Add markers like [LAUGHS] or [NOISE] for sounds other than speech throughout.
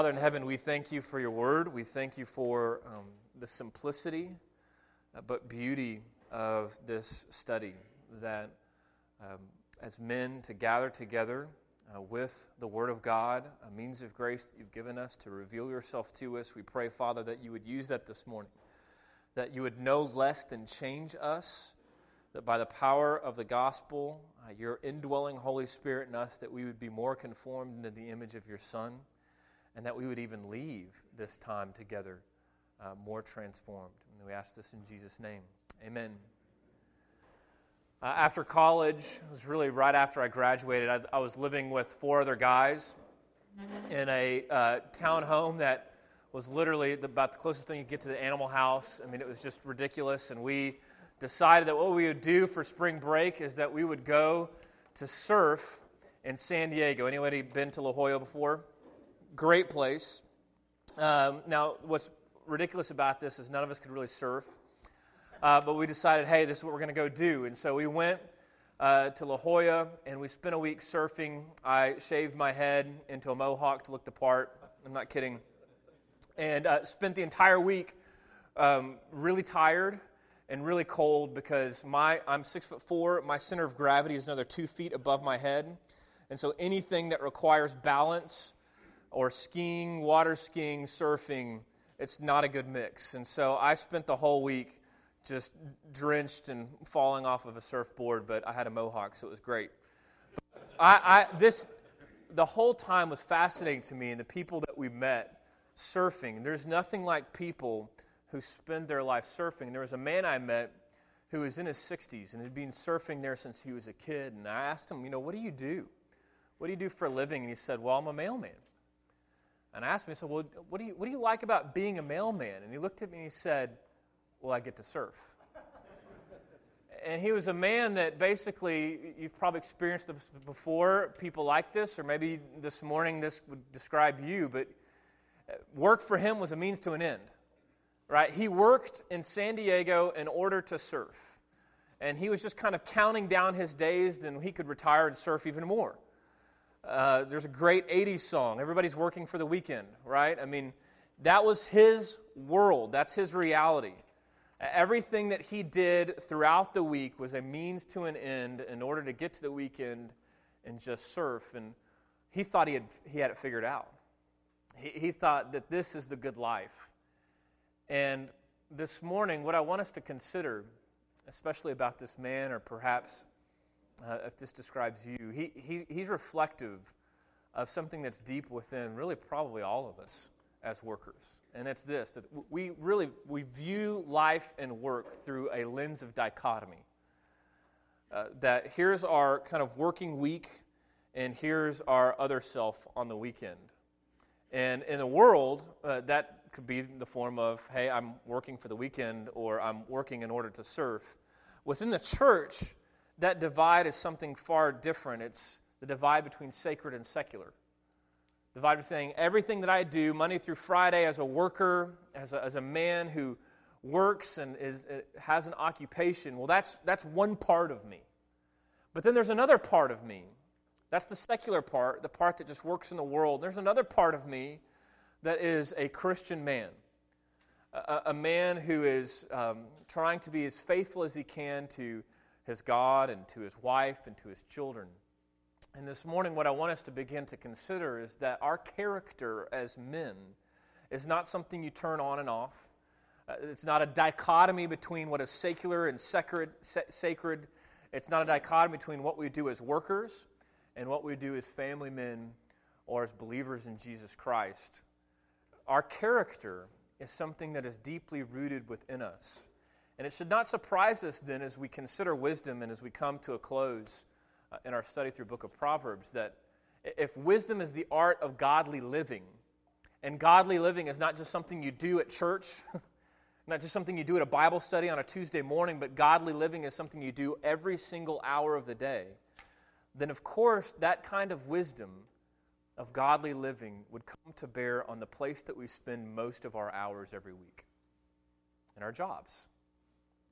Father in heaven, we thank you for your word. We thank you for um, the simplicity uh, but beauty of this study that um, as men to gather together uh, with the Word of God, a means of grace that you've given us to reveal yourself to us. We pray, Father, that you would use that this morning, that you would no less than change us, that by the power of the gospel, uh, your indwelling Holy Spirit in us, that we would be more conformed into the image of your Son, and that we would even leave this time together uh, more transformed. And we ask this in Jesus' name. Amen. Uh, after college, it was really right after I graduated, I, I was living with four other guys in a uh, town home that was literally the, about the closest thing you get to the animal house. I mean, it was just ridiculous. And we decided that what we would do for spring break is that we would go to surf in San Diego. Anybody been to La Jolla before? Great place. Um, now, what's ridiculous about this is none of us could really surf. Uh, but we decided, hey, this is what we're going to go do. And so we went uh, to La Jolla and we spent a week surfing. I shaved my head into a mohawk to look the part. I'm not kidding. And uh, spent the entire week um, really tired and really cold because my, I'm six foot four. My center of gravity is another two feet above my head. And so anything that requires balance or skiing, water skiing, surfing, it's not a good mix. And so I spent the whole week just drenched and falling off of a surfboard, but I had a mohawk, so it was great. I, I, this, the whole time was fascinating to me, and the people that we met surfing. There's nothing like people who spend their life surfing. There was a man I met who was in his 60s and had been surfing there since he was a kid, and I asked him, you know, what do you do? What do you do for a living? And he said, well, I'm a mailman. And I asked him, I said, well, what do you, what do you like about being a mailman? And he looked at me and he said, well, I get to surf. [LAUGHS] and he was a man that basically, you've probably experienced this before, people like this, or maybe this morning this would describe you, but uh, work for him was a means to an end, right? He worked in San Diego in order to surf. And he was just kind of counting down his days, then he could retire and surf even more. Uh, there's a great 80s song, Everybody's Working for the Weekend, right? I mean, that was his world, that's his reality. Everything that he did throughout the week was a means to an end in order to get to the weekend and just surf. And he thought he had, he had it figured out. He, he thought that this is the good life. And this morning, what I want us to consider, especially about this man, or perhaps uh, if this describes you, he, he, he's reflective of something that's deep within really probably all of us as workers. And it's this that we really we view life and work through a lens of dichotomy. Uh, that here's our kind of working week and here's our other self on the weekend. And in the world uh, that could be the form of hey i'm working for the weekend or i'm working in order to serve. within the church that divide is something far different it's the divide between sacred and secular the Bible is saying everything that I do, Monday through Friday, as a worker, as a, as a man who works and is, uh, has an occupation, well, that's, that's one part of me. But then there's another part of me. That's the secular part, the part that just works in the world. There's another part of me that is a Christian man, a, a man who is um, trying to be as faithful as he can to his God and to his wife and to his children. And this morning, what I want us to begin to consider is that our character as men is not something you turn on and off. Uh, it's not a dichotomy between what is secular and sacred, sacred. It's not a dichotomy between what we do as workers and what we do as family men or as believers in Jesus Christ. Our character is something that is deeply rooted within us. And it should not surprise us then as we consider wisdom and as we come to a close uh, in our study through book of Proverbs that if wisdom is the art of godly living, and godly living is not just something you do at church, [LAUGHS] not just something you do at a Bible study on a Tuesday morning, but godly living is something you do every single hour of the day, then of course that kind of wisdom of godly living would come to bear on the place that we spend most of our hours every week in our jobs,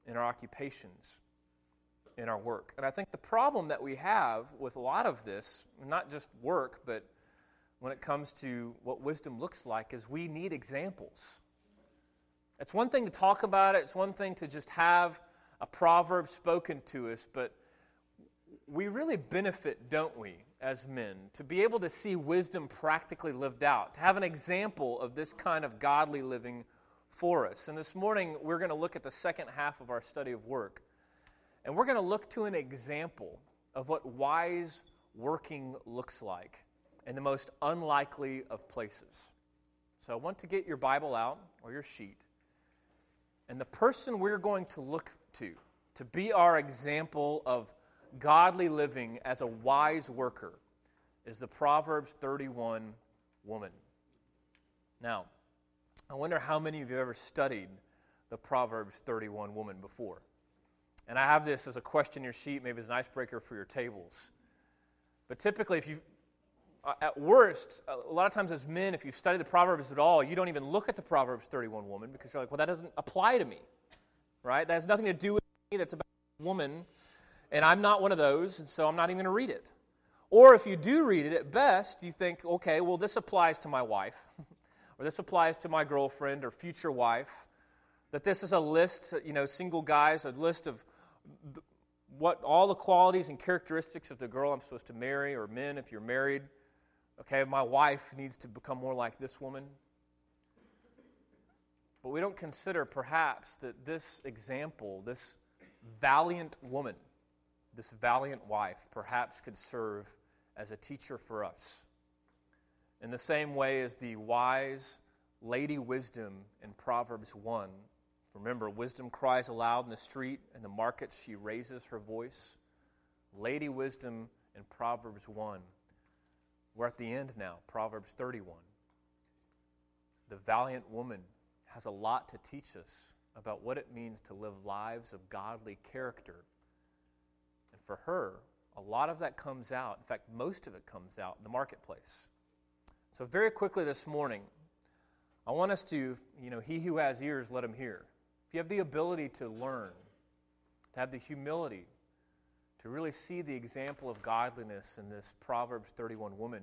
in our occupations, in our work. And I think the problem that we have with a lot of this, not just work, but when it comes to what wisdom looks like is we need examples. It's one thing to talk about it, it's one thing to just have a proverb spoken to us, but we really benefit, don't we, as men, to be able to see wisdom practically lived out, to have an example of this kind of godly living for us. And this morning, we're going to look at the second half of our study of work. And we're going to look to an example of what wise working looks like in the most unlikely of places. So I want to get your Bible out or your sheet. And the person we're going to look to, to be our example of godly living as a wise worker, is the Proverbs 31 woman. Now, I wonder how many of you have ever studied the Proverbs 31 woman before. And I have this as a question in your sheet, maybe as an icebreaker for your tables. But typically, if you, uh, at worst, a lot of times as men, if you study the Proverbs at all, you don't even look at the Proverbs 31 woman because you're like, well, that doesn't apply to me, right? That has nothing to do with me. That's about woman, and I'm not one of those, and so I'm not even going to read it. Or if you do read it, at best, you think, okay, well, this applies to my wife, [LAUGHS] or this applies to my girlfriend or future wife. That this is a list, you know, single guys, a list of what all the qualities and characteristics of the girl I'm supposed to marry, or men if you're married Okay, my wife needs to become more like this woman. But we don't consider perhaps that this example, this valiant woman, this valiant wife, perhaps could serve as a teacher for us. In the same way as the wise Lady Wisdom in Proverbs 1. Remember, wisdom cries aloud in the street, in the markets she raises her voice. Lady Wisdom in Proverbs 1 we're at the end now, Proverbs 31. The valiant woman has a lot to teach us about what it means to live lives of godly character. And for her, a lot of that comes out. In fact, most of it comes out in the marketplace. So, very quickly this morning, I want us to, you know, he who has ears, let him hear. If you have the ability to learn, to have the humility to really see the example of godliness in this Proverbs 31 woman.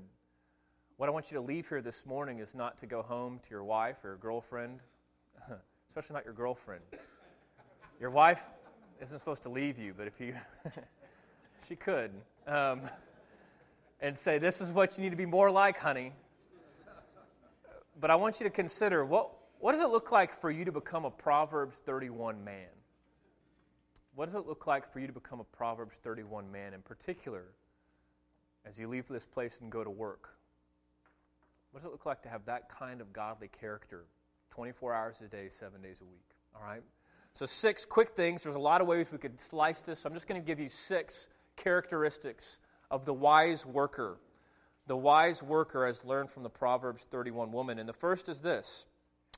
What I want you to leave here this morning is not to go home to your wife or your girlfriend, [LAUGHS] especially not your girlfriend. Your wife isn't supposed to leave you, but if you, [LAUGHS] she could, um, and say, This is what you need to be more like, honey. But I want you to consider what, what does it look like for you to become a Proverbs 31 man? What does it look like for you to become a Proverbs 31 man in particular as you leave this place and go to work? What does it look like to have that kind of godly character 24 hours a day, seven days a week? All right? So, six quick things. There's a lot of ways we could slice this. I'm just going to give you six characteristics of the wise worker. The wise worker, as learned from the Proverbs 31 woman. And the first is this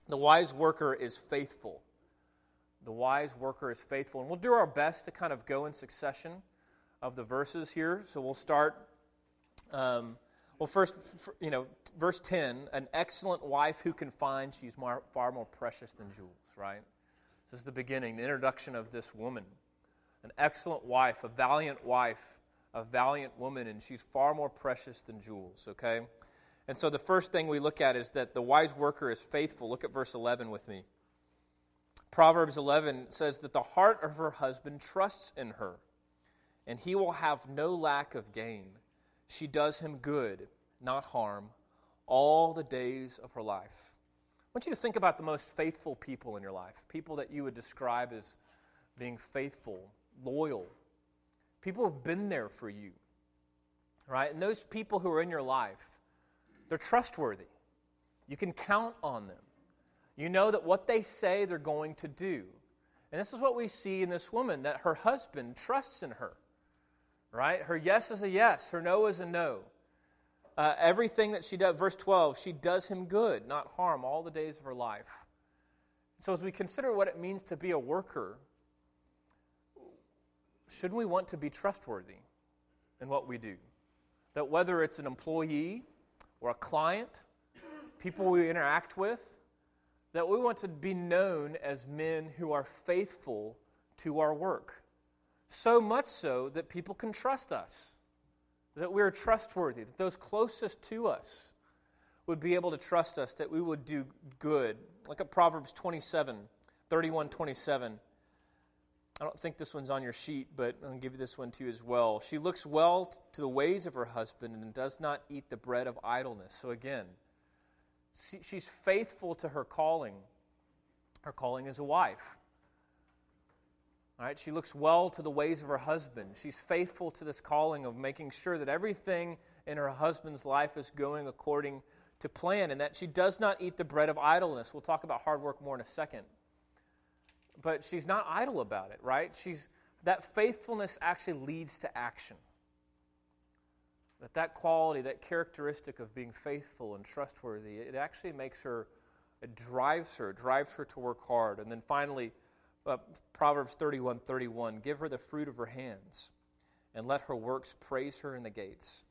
the wise worker is faithful. The wise worker is faithful. And we'll do our best to kind of go in succession of the verses here. So we'll start. Um, well, first, you know, verse 10 an excellent wife who can find, she's far more precious than jewels, right? This is the beginning, the introduction of this woman. An excellent wife, a valiant wife, a valiant woman, and she's far more precious than jewels, okay? And so the first thing we look at is that the wise worker is faithful. Look at verse 11 with me. Proverbs 11 says that the heart of her husband trusts in her, and he will have no lack of gain. She does him good, not harm, all the days of her life. I want you to think about the most faithful people in your life, people that you would describe as being faithful, loyal, people have been there for you, right? And those people who are in your life, they're trustworthy. You can count on them. You know that what they say they're going to do. And this is what we see in this woman that her husband trusts in her. Right? Her yes is a yes, her no is a no. Uh, everything that she does, verse 12, she does him good, not harm, all the days of her life. So, as we consider what it means to be a worker, should we want to be trustworthy in what we do? That whether it's an employee or a client, people we interact with, that we want to be known as men who are faithful to our work. So much so that people can trust us, that we're trustworthy, that those closest to us would be able to trust us, that we would do good. Look at Proverbs 27, 31, 27. I don't think this one's on your sheet, but I'm going to give you this one too as well. She looks well to the ways of her husband and does not eat the bread of idleness. So again, she's faithful to her calling. Her calling is a wife. All right, she looks well to the ways of her husband. She's faithful to this calling of making sure that everything in her husband's life is going according to plan and that she does not eat the bread of idleness. We'll talk about hard work more in a second. But she's not idle about it, right? She's that faithfulness actually leads to action. That that quality, that characteristic of being faithful and trustworthy, it actually makes her it drives her, drives her to work hard. And then finally, uh, Proverbs 31 31 Give her the fruit of her hands, and let her works praise her in the gates.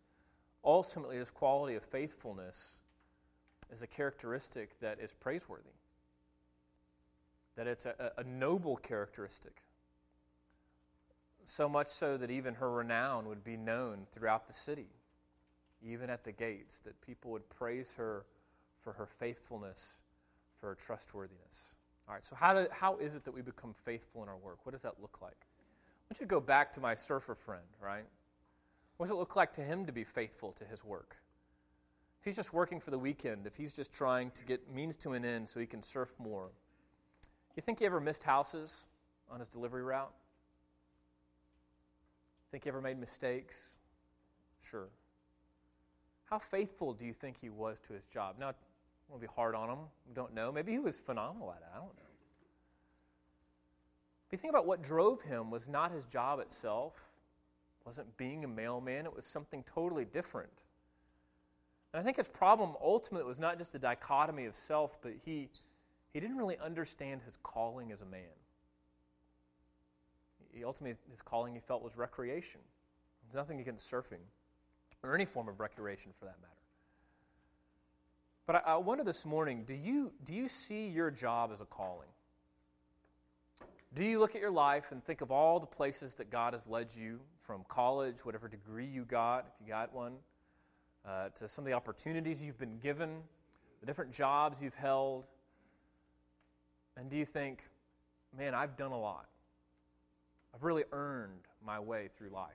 Ultimately, this quality of faithfulness is a characteristic that is praiseworthy, that it's a, a noble characteristic. So much so that even her renown would be known throughout the city, even at the gates, that people would praise her for her faithfulness, for her trustworthiness. All right, so how, do, how is it that we become faithful in our work? What does that look like? I want you to go back to my surfer friend, right? What does it look like to him to be faithful to his work? If he's just working for the weekend, if he's just trying to get means to an end so he can surf more, you think he ever missed houses on his delivery route? Think he ever made mistakes? Sure. How faithful do you think he was to his job? Now, I want to be hard on him. We don't know. Maybe he was phenomenal at it. I don't know. If you think about what drove him was not his job itself, it wasn't being a mailman, it was something totally different. And I think his problem ultimately was not just the dichotomy of self, but he, he didn't really understand his calling as a man. He ultimately, his calling he felt was recreation. There's nothing against surfing, or any form of recreation for that matter. But I, I wonder this morning do you, do you see your job as a calling? Do you look at your life and think of all the places that God has led you from college, whatever degree you got, if you got one, uh, to some of the opportunities you've been given, the different jobs you've held? And do you think, man, I've done a lot? I've really earned my way through life.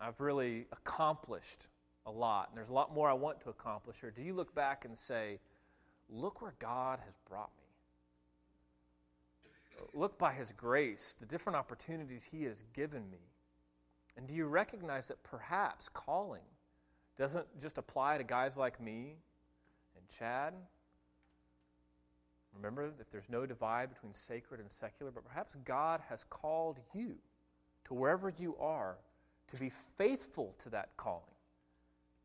I've really accomplished a lot, and there's a lot more I want to accomplish? Or do you look back and say, look where God has brought me? Look by His grace, the different opportunities He has given me. And do you recognize that perhaps calling doesn't just apply to guys like me and Chad? Remember, if there's no divide between sacred and secular, but perhaps God has called you to wherever you are to be faithful to that calling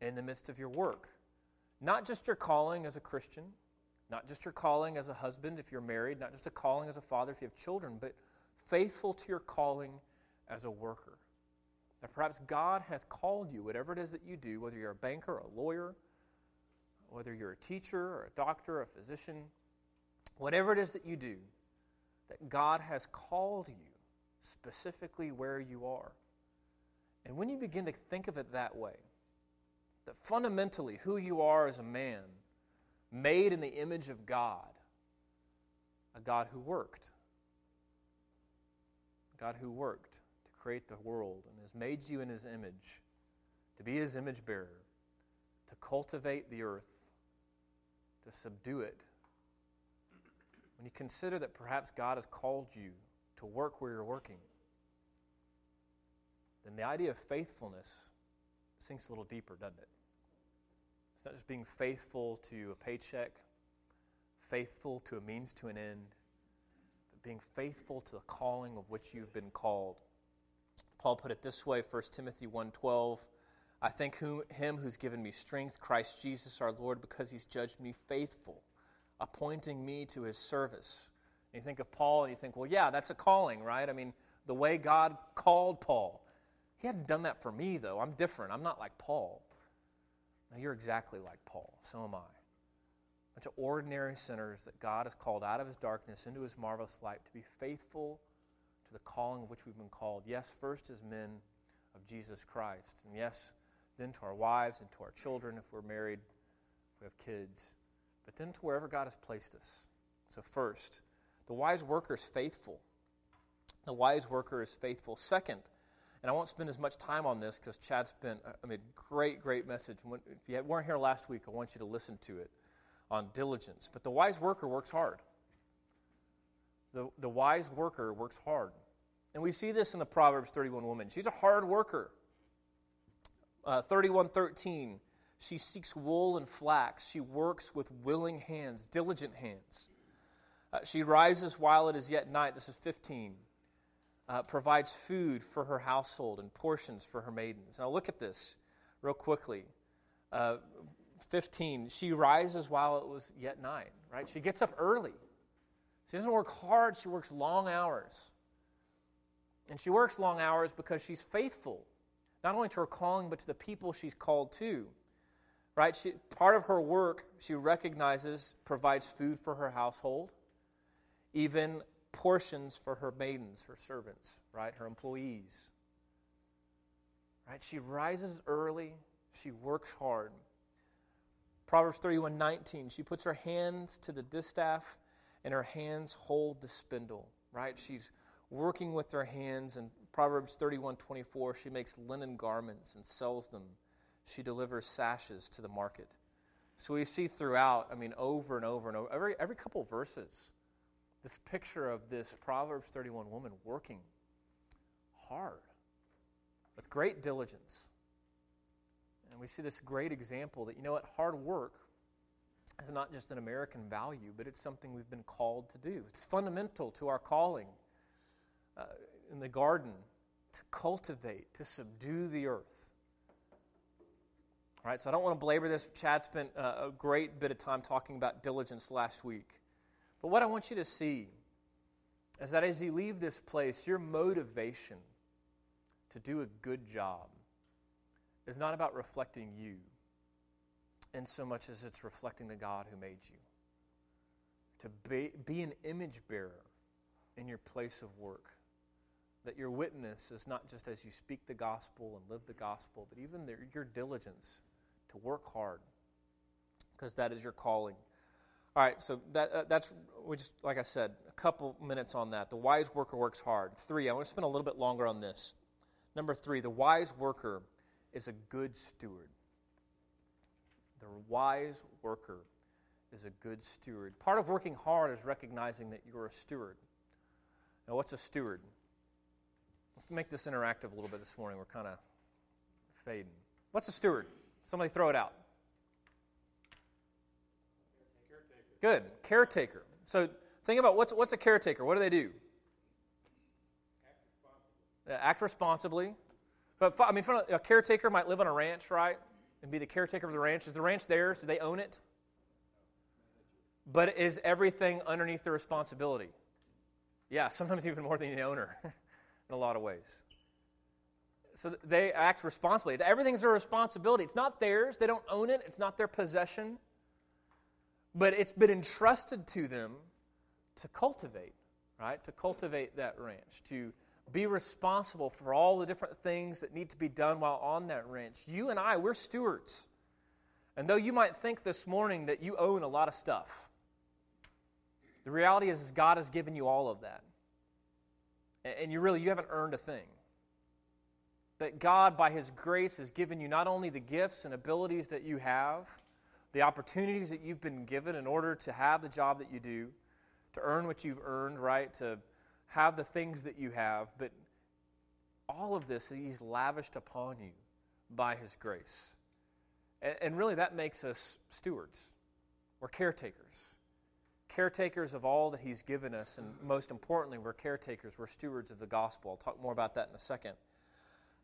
in the midst of your work. Not just your calling as a Christian, not just your calling as a husband if you're married, not just a calling as a father if you have children, but faithful to your calling as a worker. That perhaps God has called you, whatever it is that you do, whether you're a banker, or a lawyer, whether you're a teacher or a doctor, a physician, whatever it is that you do, that God has called you specifically where you are. And when you begin to think of it that way, that fundamentally who you are as a man, made in the image of God, a God who worked, a God who worked to create the world and has made you in his image, to be his image bearer, to cultivate the earth, to subdue it. When you consider that perhaps God has called you to work where you're working, then the idea of faithfulness sinks a little deeper, doesn't it? It's not just being faithful to a paycheck, faithful to a means to an end, but being faithful to the calling of which you've been called. Paul put it this way, 1 Timothy 1:12, I thank him who's given me strength, Christ Jesus our Lord, because he's judged me faithful, appointing me to his service. And you think of Paul and you think, well, yeah, that's a calling, right? I mean, the way God called Paul. He hadn't done that for me, though. I'm different. I'm not like Paul. Now, you're exactly like Paul. So am I. A bunch of ordinary sinners that God has called out of his darkness into his marvelous light to be faithful to the calling of which we've been called. Yes, first as men of Jesus Christ. And yes, then to our wives and to our children if we're married, if we have kids, but then to wherever God has placed us. So, first, the wise worker is faithful. The wise worker is faithful. Second, and I won't spend as much time on this because Chad spent, I mean, great, great message. If you weren't here last week, I want you to listen to it on diligence. But the wise worker works hard. The, the wise worker works hard. And we see this in the Proverbs 31 woman. She's a hard worker. Uh, 3113, she seeks wool and flax. She works with willing hands, diligent hands. Uh, she rises while it is yet night. This is 15 uh, provides food for her household and portions for her maidens. Now, look at this real quickly. Uh, 15, she rises while it was yet night, right? She gets up early. She doesn't work hard, she works long hours. And she works long hours because she's faithful, not only to her calling, but to the people she's called to. Right? She, part of her work, she recognizes, provides food for her household, even portions for her maidens, her servants, right? Her employees. Right? She rises early, she works hard. Proverbs 31 19, she puts her hands to the distaff and her hands hold the spindle, right? She's working with her hands. And Proverbs 31 24, she makes linen garments and sells them. She delivers sashes to the market. So we see throughout, I mean, over and over and over, every, every couple verses, this picture of this Proverbs 31 woman working hard with great diligence. And we see this great example that, you know what, hard work is not just an American value, but it's something we've been called to do. It's fundamental to our calling uh, in the garden to cultivate, to subdue the earth. All right, so I don't want to belabor this. Chad spent uh, a great bit of time talking about diligence last week. But what I want you to see is that as you leave this place, your motivation to do a good job is not about reflecting you in so much as it's reflecting the God who made you. To be, be an image bearer in your place of work. That your witness is not just as you speak the gospel and live the gospel, but even the, your diligence to work hard, because that is your calling. All right, so that, uh, that's, we just, like I said, a couple minutes on that. The wise worker works hard. Three, I want to spend a little bit longer on this. Number three, the wise worker is a good steward. The wise worker is a good steward. Part of working hard is recognizing that you're a steward. Now, what's a steward? Let's make this interactive a little bit this morning. We're kind of fading. What's a steward? Somebody throw it out. Good. Caretaker. So think about what's, what's a caretaker? What do they do? Act responsibly. Act responsibly. But, I mean, a caretaker might live on a ranch, right? And be the caretaker of the ranch. Is the ranch theirs? Do they own it? But is everything underneath their responsibility? Yeah, sometimes even more than the owner [LAUGHS] in a lot of ways. So they act responsibly. Everything's their responsibility. It's not theirs. They don't own it. It's not their possession but it's been entrusted to them to cultivate, right? To cultivate that ranch, to be responsible for all the different things that need to be done while on that ranch. You and I, we're stewards. And though you might think this morning that you own a lot of stuff, the reality is, is God has given you all of that. And you really you haven't earned a thing. That God, by His grace, has given you not only the gifts and abilities that you have, the opportunities that you've been given in order to have the job that you do, to earn what you've earned, right? To have the things that you have. But all of this, He's lavished upon you by His grace. And, and really, that makes us stewards or caretakers. Caretakers of all that He's given us. And most importantly, we're caretakers, we're stewards of the gospel. I'll talk more about that in a second.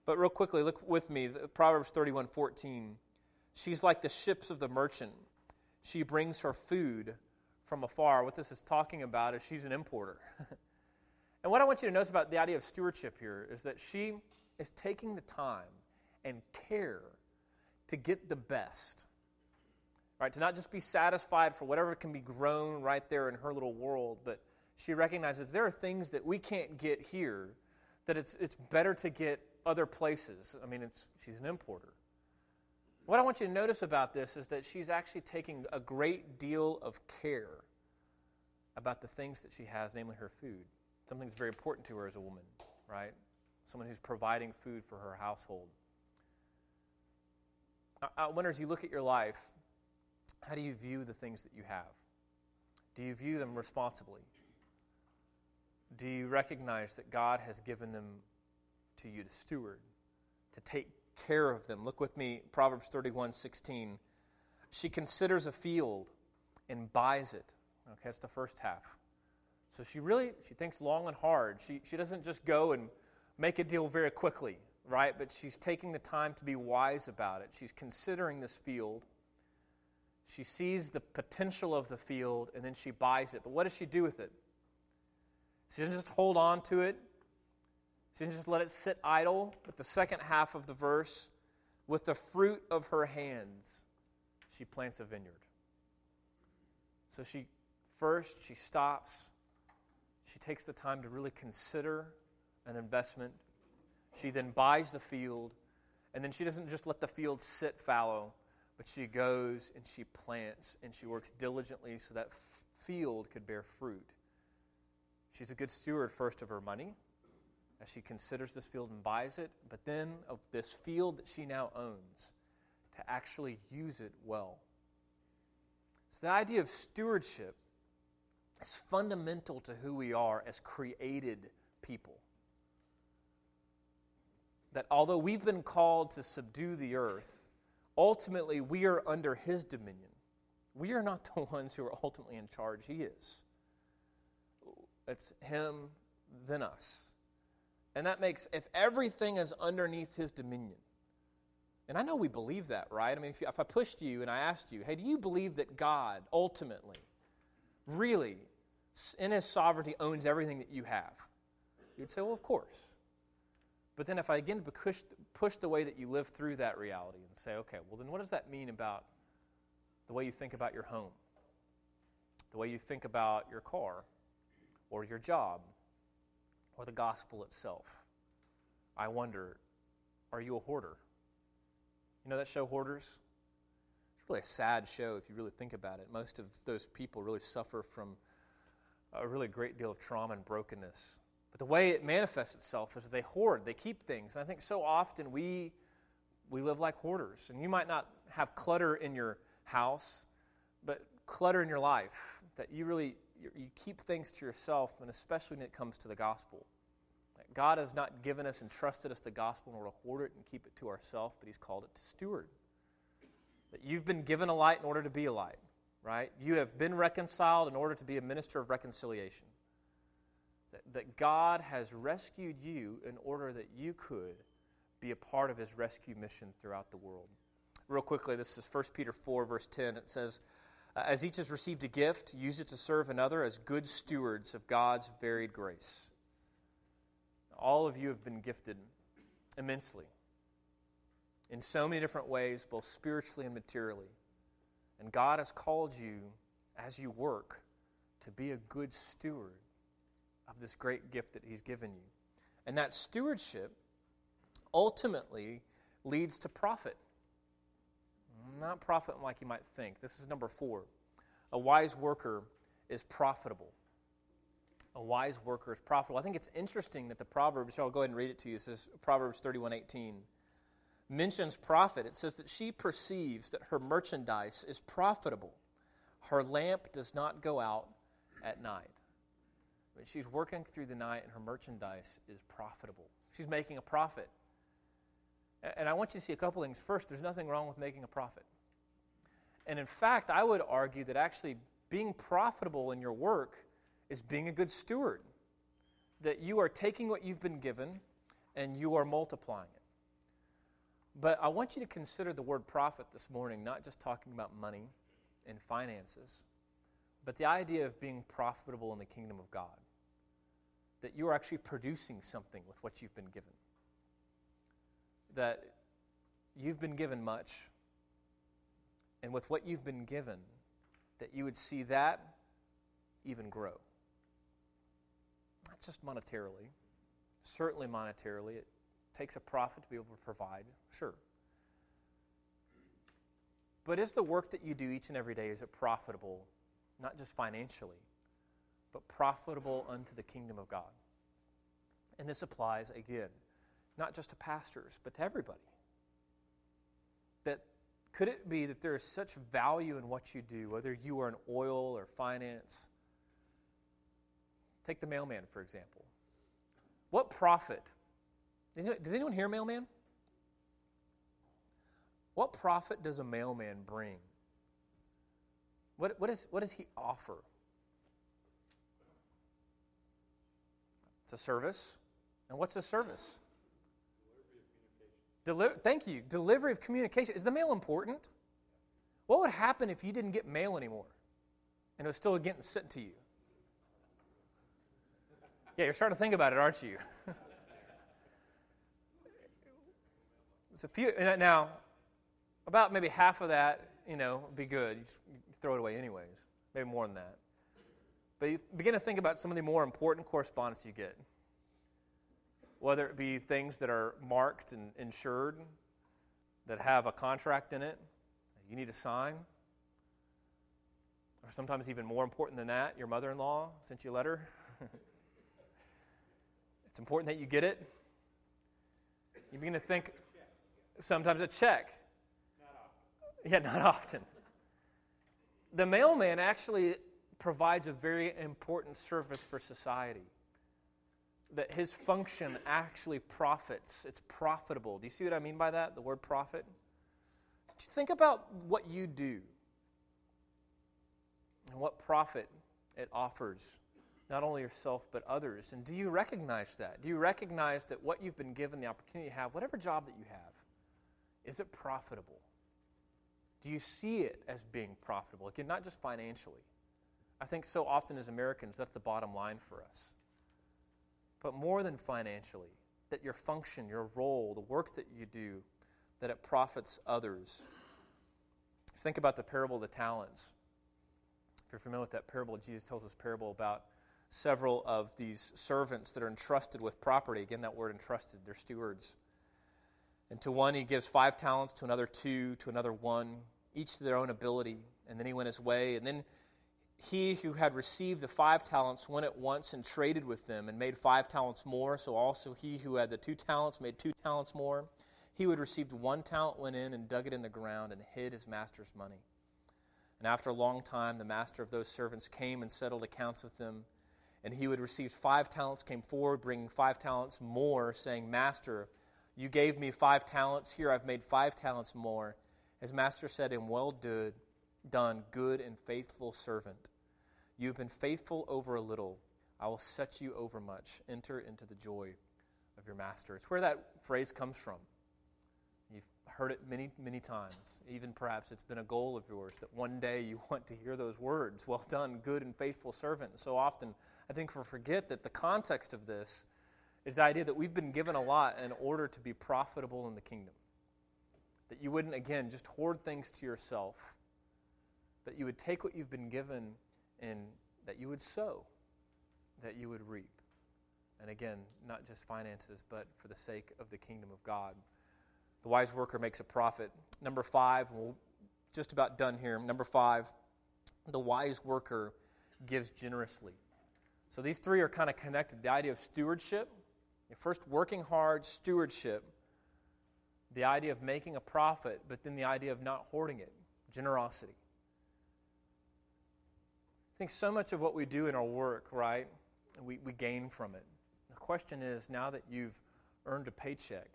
But real quickly, look with me, Proverbs 31 14 She's like the ships of the merchant. She brings her food from afar. What this is talking about is she's an importer. [LAUGHS] and what I want you to notice about the idea of stewardship here is that she is taking the time and care to get the best. Right? To not just be satisfied for whatever can be grown right there in her little world, but she recognizes there are things that we can't get here that it's, it's better to get other places. I mean, it's, she's an importer. What I want you to notice about this is that she's actually taking a great deal of care about the things that she has, namely her food. Something that's very important to her as a woman, right? Someone who's providing food for her household. Uh, uh, I wonder as you look at your life, how do you view the things that you have? Do you view them responsibly? Do you recognize that God has given them to you to steward, to take care of them? Look with me, Proverbs 31 16. She considers a field and buys it. Okay, that's the first half. So she really she thinks long and hard. She she doesn't just go and make a deal very quickly, right? But she's taking the time to be wise about it. She's considering this field. She sees the potential of the field and then she buys it. But what does she do with it? She doesn't just hold on to it. She doesn't just let it sit idle. But the second half of the verse, with the fruit of her hands, she plants a vineyard. So she first she stops. She takes the time to really consider an investment. She then buys the field, and then she doesn't just let the field sit fallow, but she goes and she plants and she works diligently so that field could bear fruit. She's a good steward first of her money as she considers this field and buys it, but then of this field that she now owns to actually use it well. So the idea of stewardship is fundamental to who we are as created people. That although we've been called to subdue the earth, ultimately we are under his dominion. We are not [LAUGHS] the ones who are ultimately in charge, he is. It's him, then us. And that makes, if everything is underneath his dominion, and I know we believe that, right? I mean, if, you, if I pushed you and I asked you, hey, do you believe that God ultimately, really, in his sovereignty, owns everything that you have? You'd say, well, of course. But then if I again push, push the way that you live through that reality and say, okay, well, then what does that mean about the way you think about your home, the way you think about your car, or your job, or the gospel itself? I wonder, are you a hoarder? You know that show, Hoarders? It's really a sad show if you really think about it. Most of those people really suffer from a really great deal of trauma and brokenness. But the way it manifests itself is that they hoard, they keep things. And I think so often we we live like hoarders. And you might not have clutter in your house, but clutter in your life that you really you keep things to yourself, and especially when it comes to the gospel. God has not given us and trusted us the gospel in order to hoard it and keep it to ourselves, but He's called it to steward. That you've been given a light in order to be a light, right? You have been reconciled in order to be a minister of reconciliation that, that God has rescued you in order that you could be a part of his rescue mission throughout the world. Real quickly, this is 1 Peter 4, verse 10. It says, As each has received a gift, use it to serve another as good stewards of God's varied grace. All of you have been gifted immensely in so many different ways, both spiritually and materially. And God has called you, as you work, to be a good steward of this great gift that He's given you. And that stewardship ultimately leads to profit. Not profit like you might think. This is number four. A wise worker is profitable. A wise worker is profitable. I think it's interesting that the Proverbs, so I'll go ahead and read it to you. It says Proverbs 31 18 mentions profit. It says that she perceives that her merchandise is profitable. Her lamp does not go out at night. But she's working through the night and her merchandise is profitable. She's making a profit. And I want you to see a couple things. First, there's nothing wrong with making a profit. And in fact, I would argue that actually being profitable in your work is being a good steward. That you are taking what you've been given and you are multiplying it. But I want you to consider the word profit this morning, not just talking about money and finances, but the idea of being profitable in the kingdom of God that you are actually producing something with what you've been given. That you've been given much, and with what you've been given, that you would see that even grow. Not just monetarily, certainly monetarily, it takes a profit to be able to provide, sure. but is the work that you do each and every day is it profitable, not just financially, but profitable unto the kingdom of God? And this applies again, not just to pastors, but to everybody. That could it be that there is such value in what you do, whether you are in oil or finance? Take the mailman, for example. What profit? Does anyone hear mailman? What profit does a mailman bring? What, what, is, what does he offer? It's a service. And what's a service? Thank you. Delivery of communication. Is the mail important? What would happen if you didn't get mail anymore and it was still getting sent to you? Yeah, you're starting to think about it, aren't you? [LAUGHS] it's a few. Now, about maybe half of that, you know, be good. You throw it away anyways. Maybe more than that. But you begin to think about some of the more important correspondence you get whether it be things that are marked and insured, that have a contract in it, you need to sign. Or sometimes even more important than that, your mother in law sent you a letter. [LAUGHS] it's important that you get it. You begin to think sometimes a check. Not yeah, not often. The mailman actually provides a very important service for society that his function actually profits. It's profitable. Do you see what I mean by that? The word profit? Think about what you do and what profit it offers, not only yourself, but others. And do you recognize that? Do you recognize that what you've been given the opportunity to have, whatever job that you have, is it profitable? Do you see it as being profitable? Again, not just financially. I think so often as Americans, that's the bottom line for us but more than financially, that your function, your role, the work that you do, that it profits others. Think about the parable of the talents. If you're familiar with that parable, Jesus tells this parable about several of these servants that are entrusted with property. Again, that word entrusted, they're stewards. And to one he gives five talents, to another two, to another one, each to their own ability. And then he went his way. And then he who had received the five talents went at once and traded with them and made five talents more. So also he who had the two talents made two talents more. He who had received one talent went in and dug it in the ground and hid his master's money. And after a long time, the master of those servants came and settled accounts with them. And he who had received five talents came forward, bringing five talents more, saying, Master, you gave me five talents. Here I've made five talents more. His master said to him, Well done done, good and faithful servant. You have been faithful over a little. I will set you over much. Enter into the joy of your master. It's where that phrase comes from. You've heard it many, many times. Even perhaps it's been a goal of yours that one day you want to hear those words Well done, good and faithful servant. so often, I think we forget that the context of this is the idea that we've been given a lot in order to be profitable in the kingdom. That you wouldn't, again, just hoard things to yourself that you would take what you've been given and that you would sow, that you would reap. And again, not just finances, but for the sake of the kingdom of God. The wise worker makes a profit. Number five, we're just about done here. Number five, the wise worker gives generously. So these three are kind of connected. The idea of stewardship, first working hard, stewardship, the idea of making a profit, but then the idea of not hoarding it, generosity. I think so much of what we do in our work, right, we, we gain from it. The question is now that you've earned a paycheck,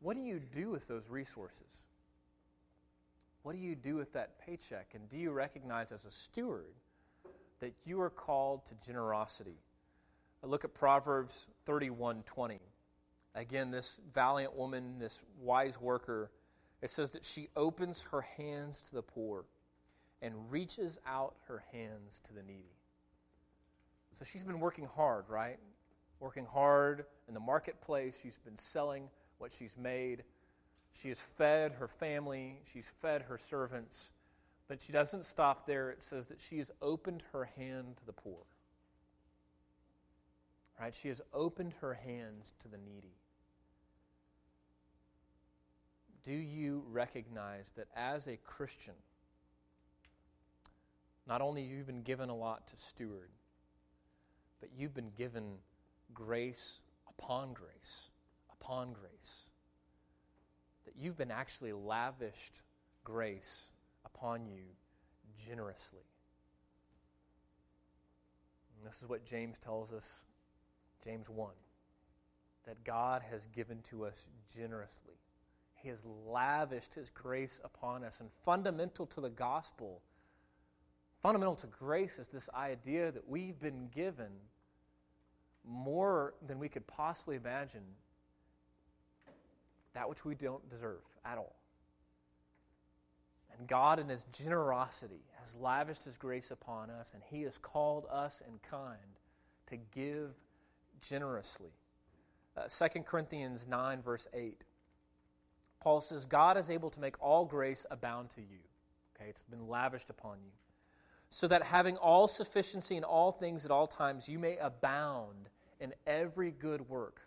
what do you do with those resources? What do you do with that paycheck? And do you recognize as a steward that you are called to generosity? I look at Proverbs 31:20. Again, this valiant woman, this wise worker, it says that she opens her hands to the poor and reaches out her hands to the needy. So she's been working hard, right? Working hard in the marketplace. She's been selling what she's made. She has fed her family, she's fed her servants. But she doesn't stop there. It says that she has opened her hand to the poor. Right? She has opened her hands to the needy. do you recognize that as a Christian, not only you've been given a lot to steward, but you've been given grace upon grace upon grace? That you've been actually lavished grace upon you generously. And this is what James tells us, James 1, that God has given to us generously. He has lavished His grace upon us. And fundamental to the gospel, fundamental to grace, is this idea that we've been given more than we could possibly imagine that which we don't deserve at all. And God, in His generosity, has lavished His grace upon us, and He has called us in kind to give generously. Uh, 2 Corinthians 9, verse 8. Paul says, God is able to make all grace abound to you. Okay, it's been lavished upon you. So that having all sufficiency in all things at all times, you may abound in every good work.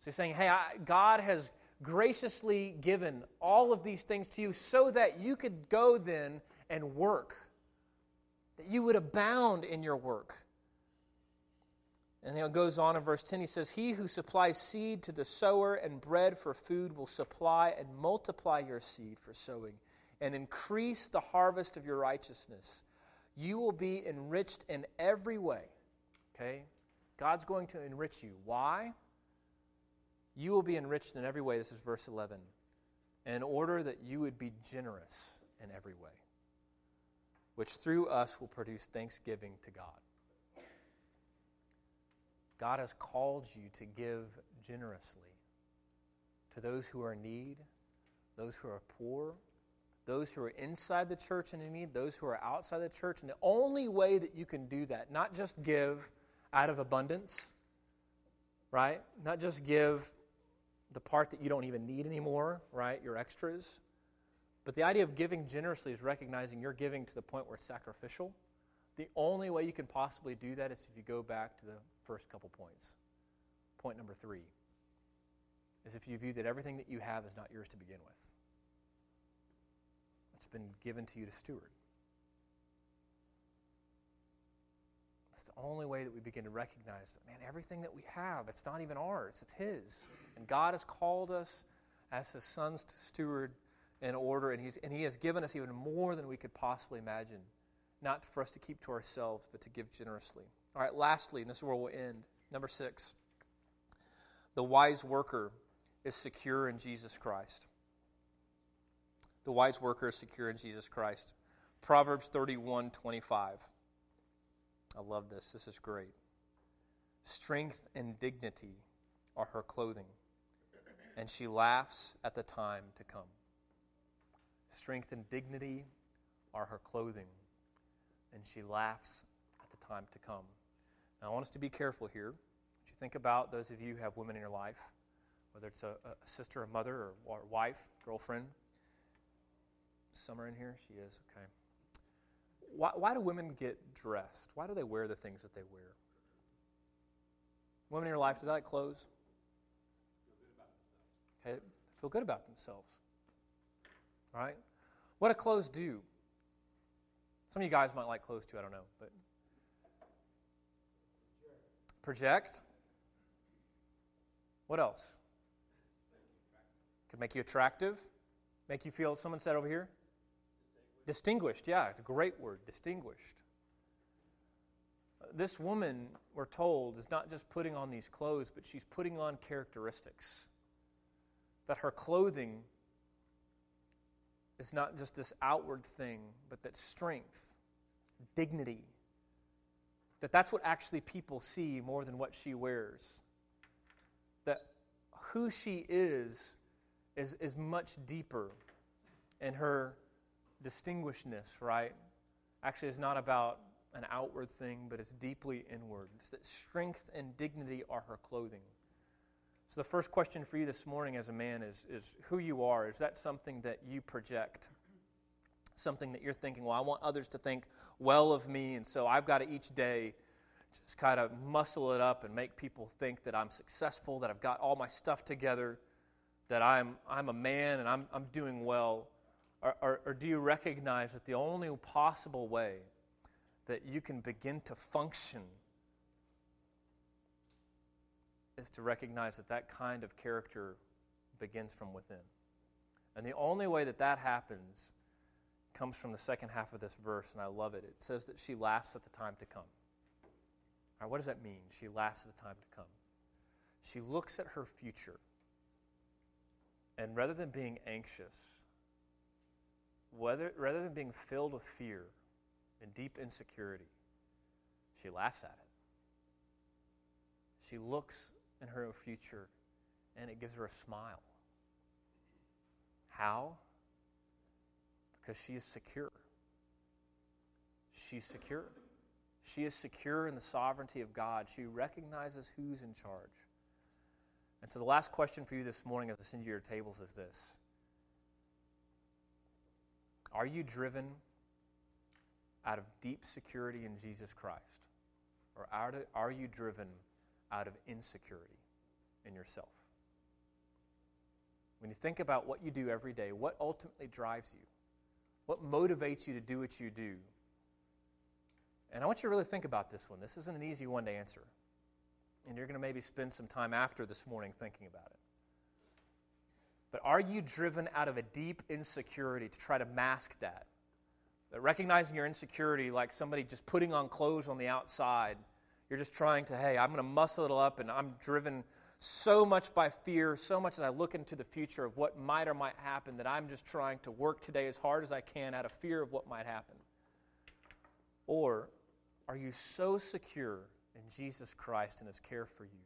So he's saying, hey, I, God has graciously given all of these things to you so that you could go then and work, that you would abound in your work. And he goes on in verse 10, he says, He who supplies seed to the sower and bread for food will supply and multiply your seed for sowing and increase the harvest of your righteousness. You will be enriched in every way. Okay? God's going to enrich you. Why? You will be enriched in every way. This is verse 11. In order that you would be generous in every way, which through us will produce thanksgiving to God. God has called you to give generously to those who are in need, those who are poor, those who are inside the church and in need, those who are outside the church. And the only way that you can do that, not just give out of abundance, right? Not just give the part that you don't even need anymore, right? Your extras. But the idea of giving generously is recognizing you're giving to the point where it's sacrificial. The only way you can possibly do that is if you go back to the first couple points. Point number three is if you view that everything that you have is not yours to begin with, it's been given to you to steward. It's the only way that we begin to recognize that, man, everything that we have, it's not even ours, it's His. And God has called us as His sons to steward in order, and, he's, and He has given us even more than we could possibly imagine, not for us to keep to ourselves, but to give generously. All right, lastly, and this is where we'll end. Number six the wise worker is secure in Jesus Christ. The wise worker is secure in Jesus Christ. Proverbs 31 25. I love this. This is great. Strength and dignity are her clothing, and she laughs at the time to come. Strength and dignity are her clothing, and she laughs at the time to come. Now, I want us to be careful here. As you think about those of you who have women in your life, whether it's a, a sister, a mother, or, or wife, girlfriend. Summer in here? She is, okay. Why, why do women get dressed? Why do they wear the things that they wear? Women in your life, do they like clothes? Okay, feel good about themselves. All right? What do clothes do? Some of you guys might like clothes too, I don't know. But project. What else? Could make you attractive, make you feel, someone said over here, Distinguished, yeah, it's a great word, distinguished. This woman, we're told, is not just putting on these clothes, but she's putting on characteristics. That her clothing is not just this outward thing, but that strength, dignity, that that's what actually people see more than what she wears. That who she is is, is much deeper in her distinguishedness, right, actually is not about an outward thing, but it's deeply inward. It's that strength and dignity are her clothing. So, the first question for you this morning as a man is, is who you are. Is that something that you project? Something that you're thinking, well, I want others to think well of me, and so I've got to each day just kind of muscle it up and make people think that I'm successful, that I've got all my stuff together. that I'm, I'm a man and I'm, I'm doing well? Or, or, or do you recognize that the only possible way that you can begin to function is to recognize that that kind of character begins from within? And the only way that that happens comes from the second half of this verse, and I love it. It says that she laughs at the time to come. All right, what does that mean? She laughs at the time to come. She looks at her future, and rather than being anxious, whether, rather than being filled with fear and deep insecurity, she laughs at it. She looks in her future, and it gives her a smile. How? Because she is secure. She's secure. She is secure in the sovereignty of God. She recognizes who's in charge. And so, the last question for you this morning as I send you your tables is this Are you driven out of deep security in Jesus Christ? Or are you driven out of insecurity in yourself? When you think about what you do every day, what ultimately drives you? What motivates you to do what you do? And I want you to really think about this one. This isn't an easy one to answer. And you're going to maybe spend some time after this morning thinking about it. But are you driven out of a deep insecurity to try to mask that? That recognizing your insecurity like somebody just putting on clothes on the outside, you're just trying to, hey, I'm going to muscle it up and I'm driven so much by fear, so much as I look into the future of what might or might happen, that I'm just trying to work today as hard as I can out of fear of what might happen? Or are you so secure in Jesus Christ and his care for you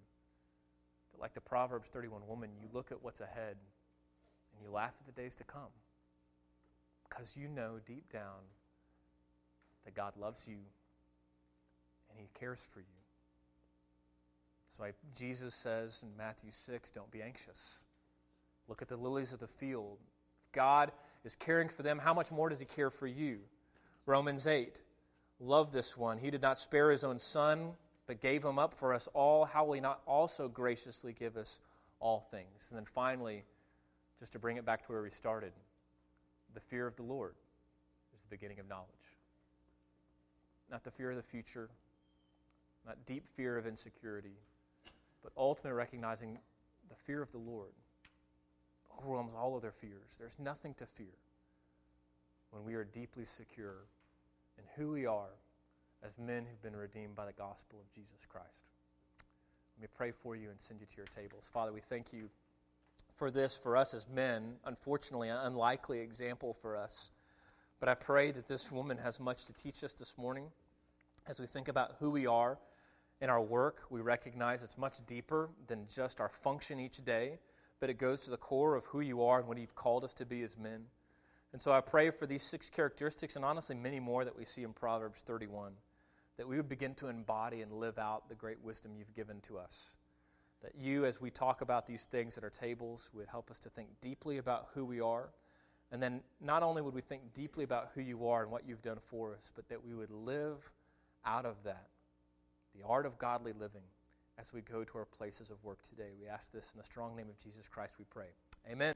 that, like the Proverbs 31 woman, you look at what's ahead and you laugh at the days to come? Because you know deep down that God loves you and he cares for you. So I, Jesus says in Matthew 6, don't be anxious. Look at the lilies of the field. If God is caring for them, how much more does He care for you? Romans 8, love this one. He did not spare His own Son, but gave Him up for us all. How will He not also graciously give us all things? And then finally, just to bring it back to where we started, the fear of the Lord is the beginning of knowledge. Not the fear of the future, not deep fear of insecurity but ultimately recognizing the fear of the Lord overwhelms all of their fears. There's nothing to fear when we are deeply secure in who we are as men who've been redeemed by the gospel of Jesus Christ. Let me pray for you and send you to your tables. Father, we thank you for this for us as men. Unfortunately, an unlikely example for us. But I pray that this woman has much to teach us this morning as we think about who we are in our work, we recognize it's much deeper than just our function each day, but it goes to the core of who you are and what you've called us to be as men. And so I pray for these six characteristics, and honestly, many more that we see in Proverbs 31, that we would begin to embody and live out the great wisdom you've given to us. That you, as we talk about these things at our tables, would help us to think deeply about who we are. And then not only would we think deeply about who you are and what you've done for us, but that we would live out of that the art of godly living as we go to our places of work today. We ask this in the strong name of Jesus Christ, we pray. Amen.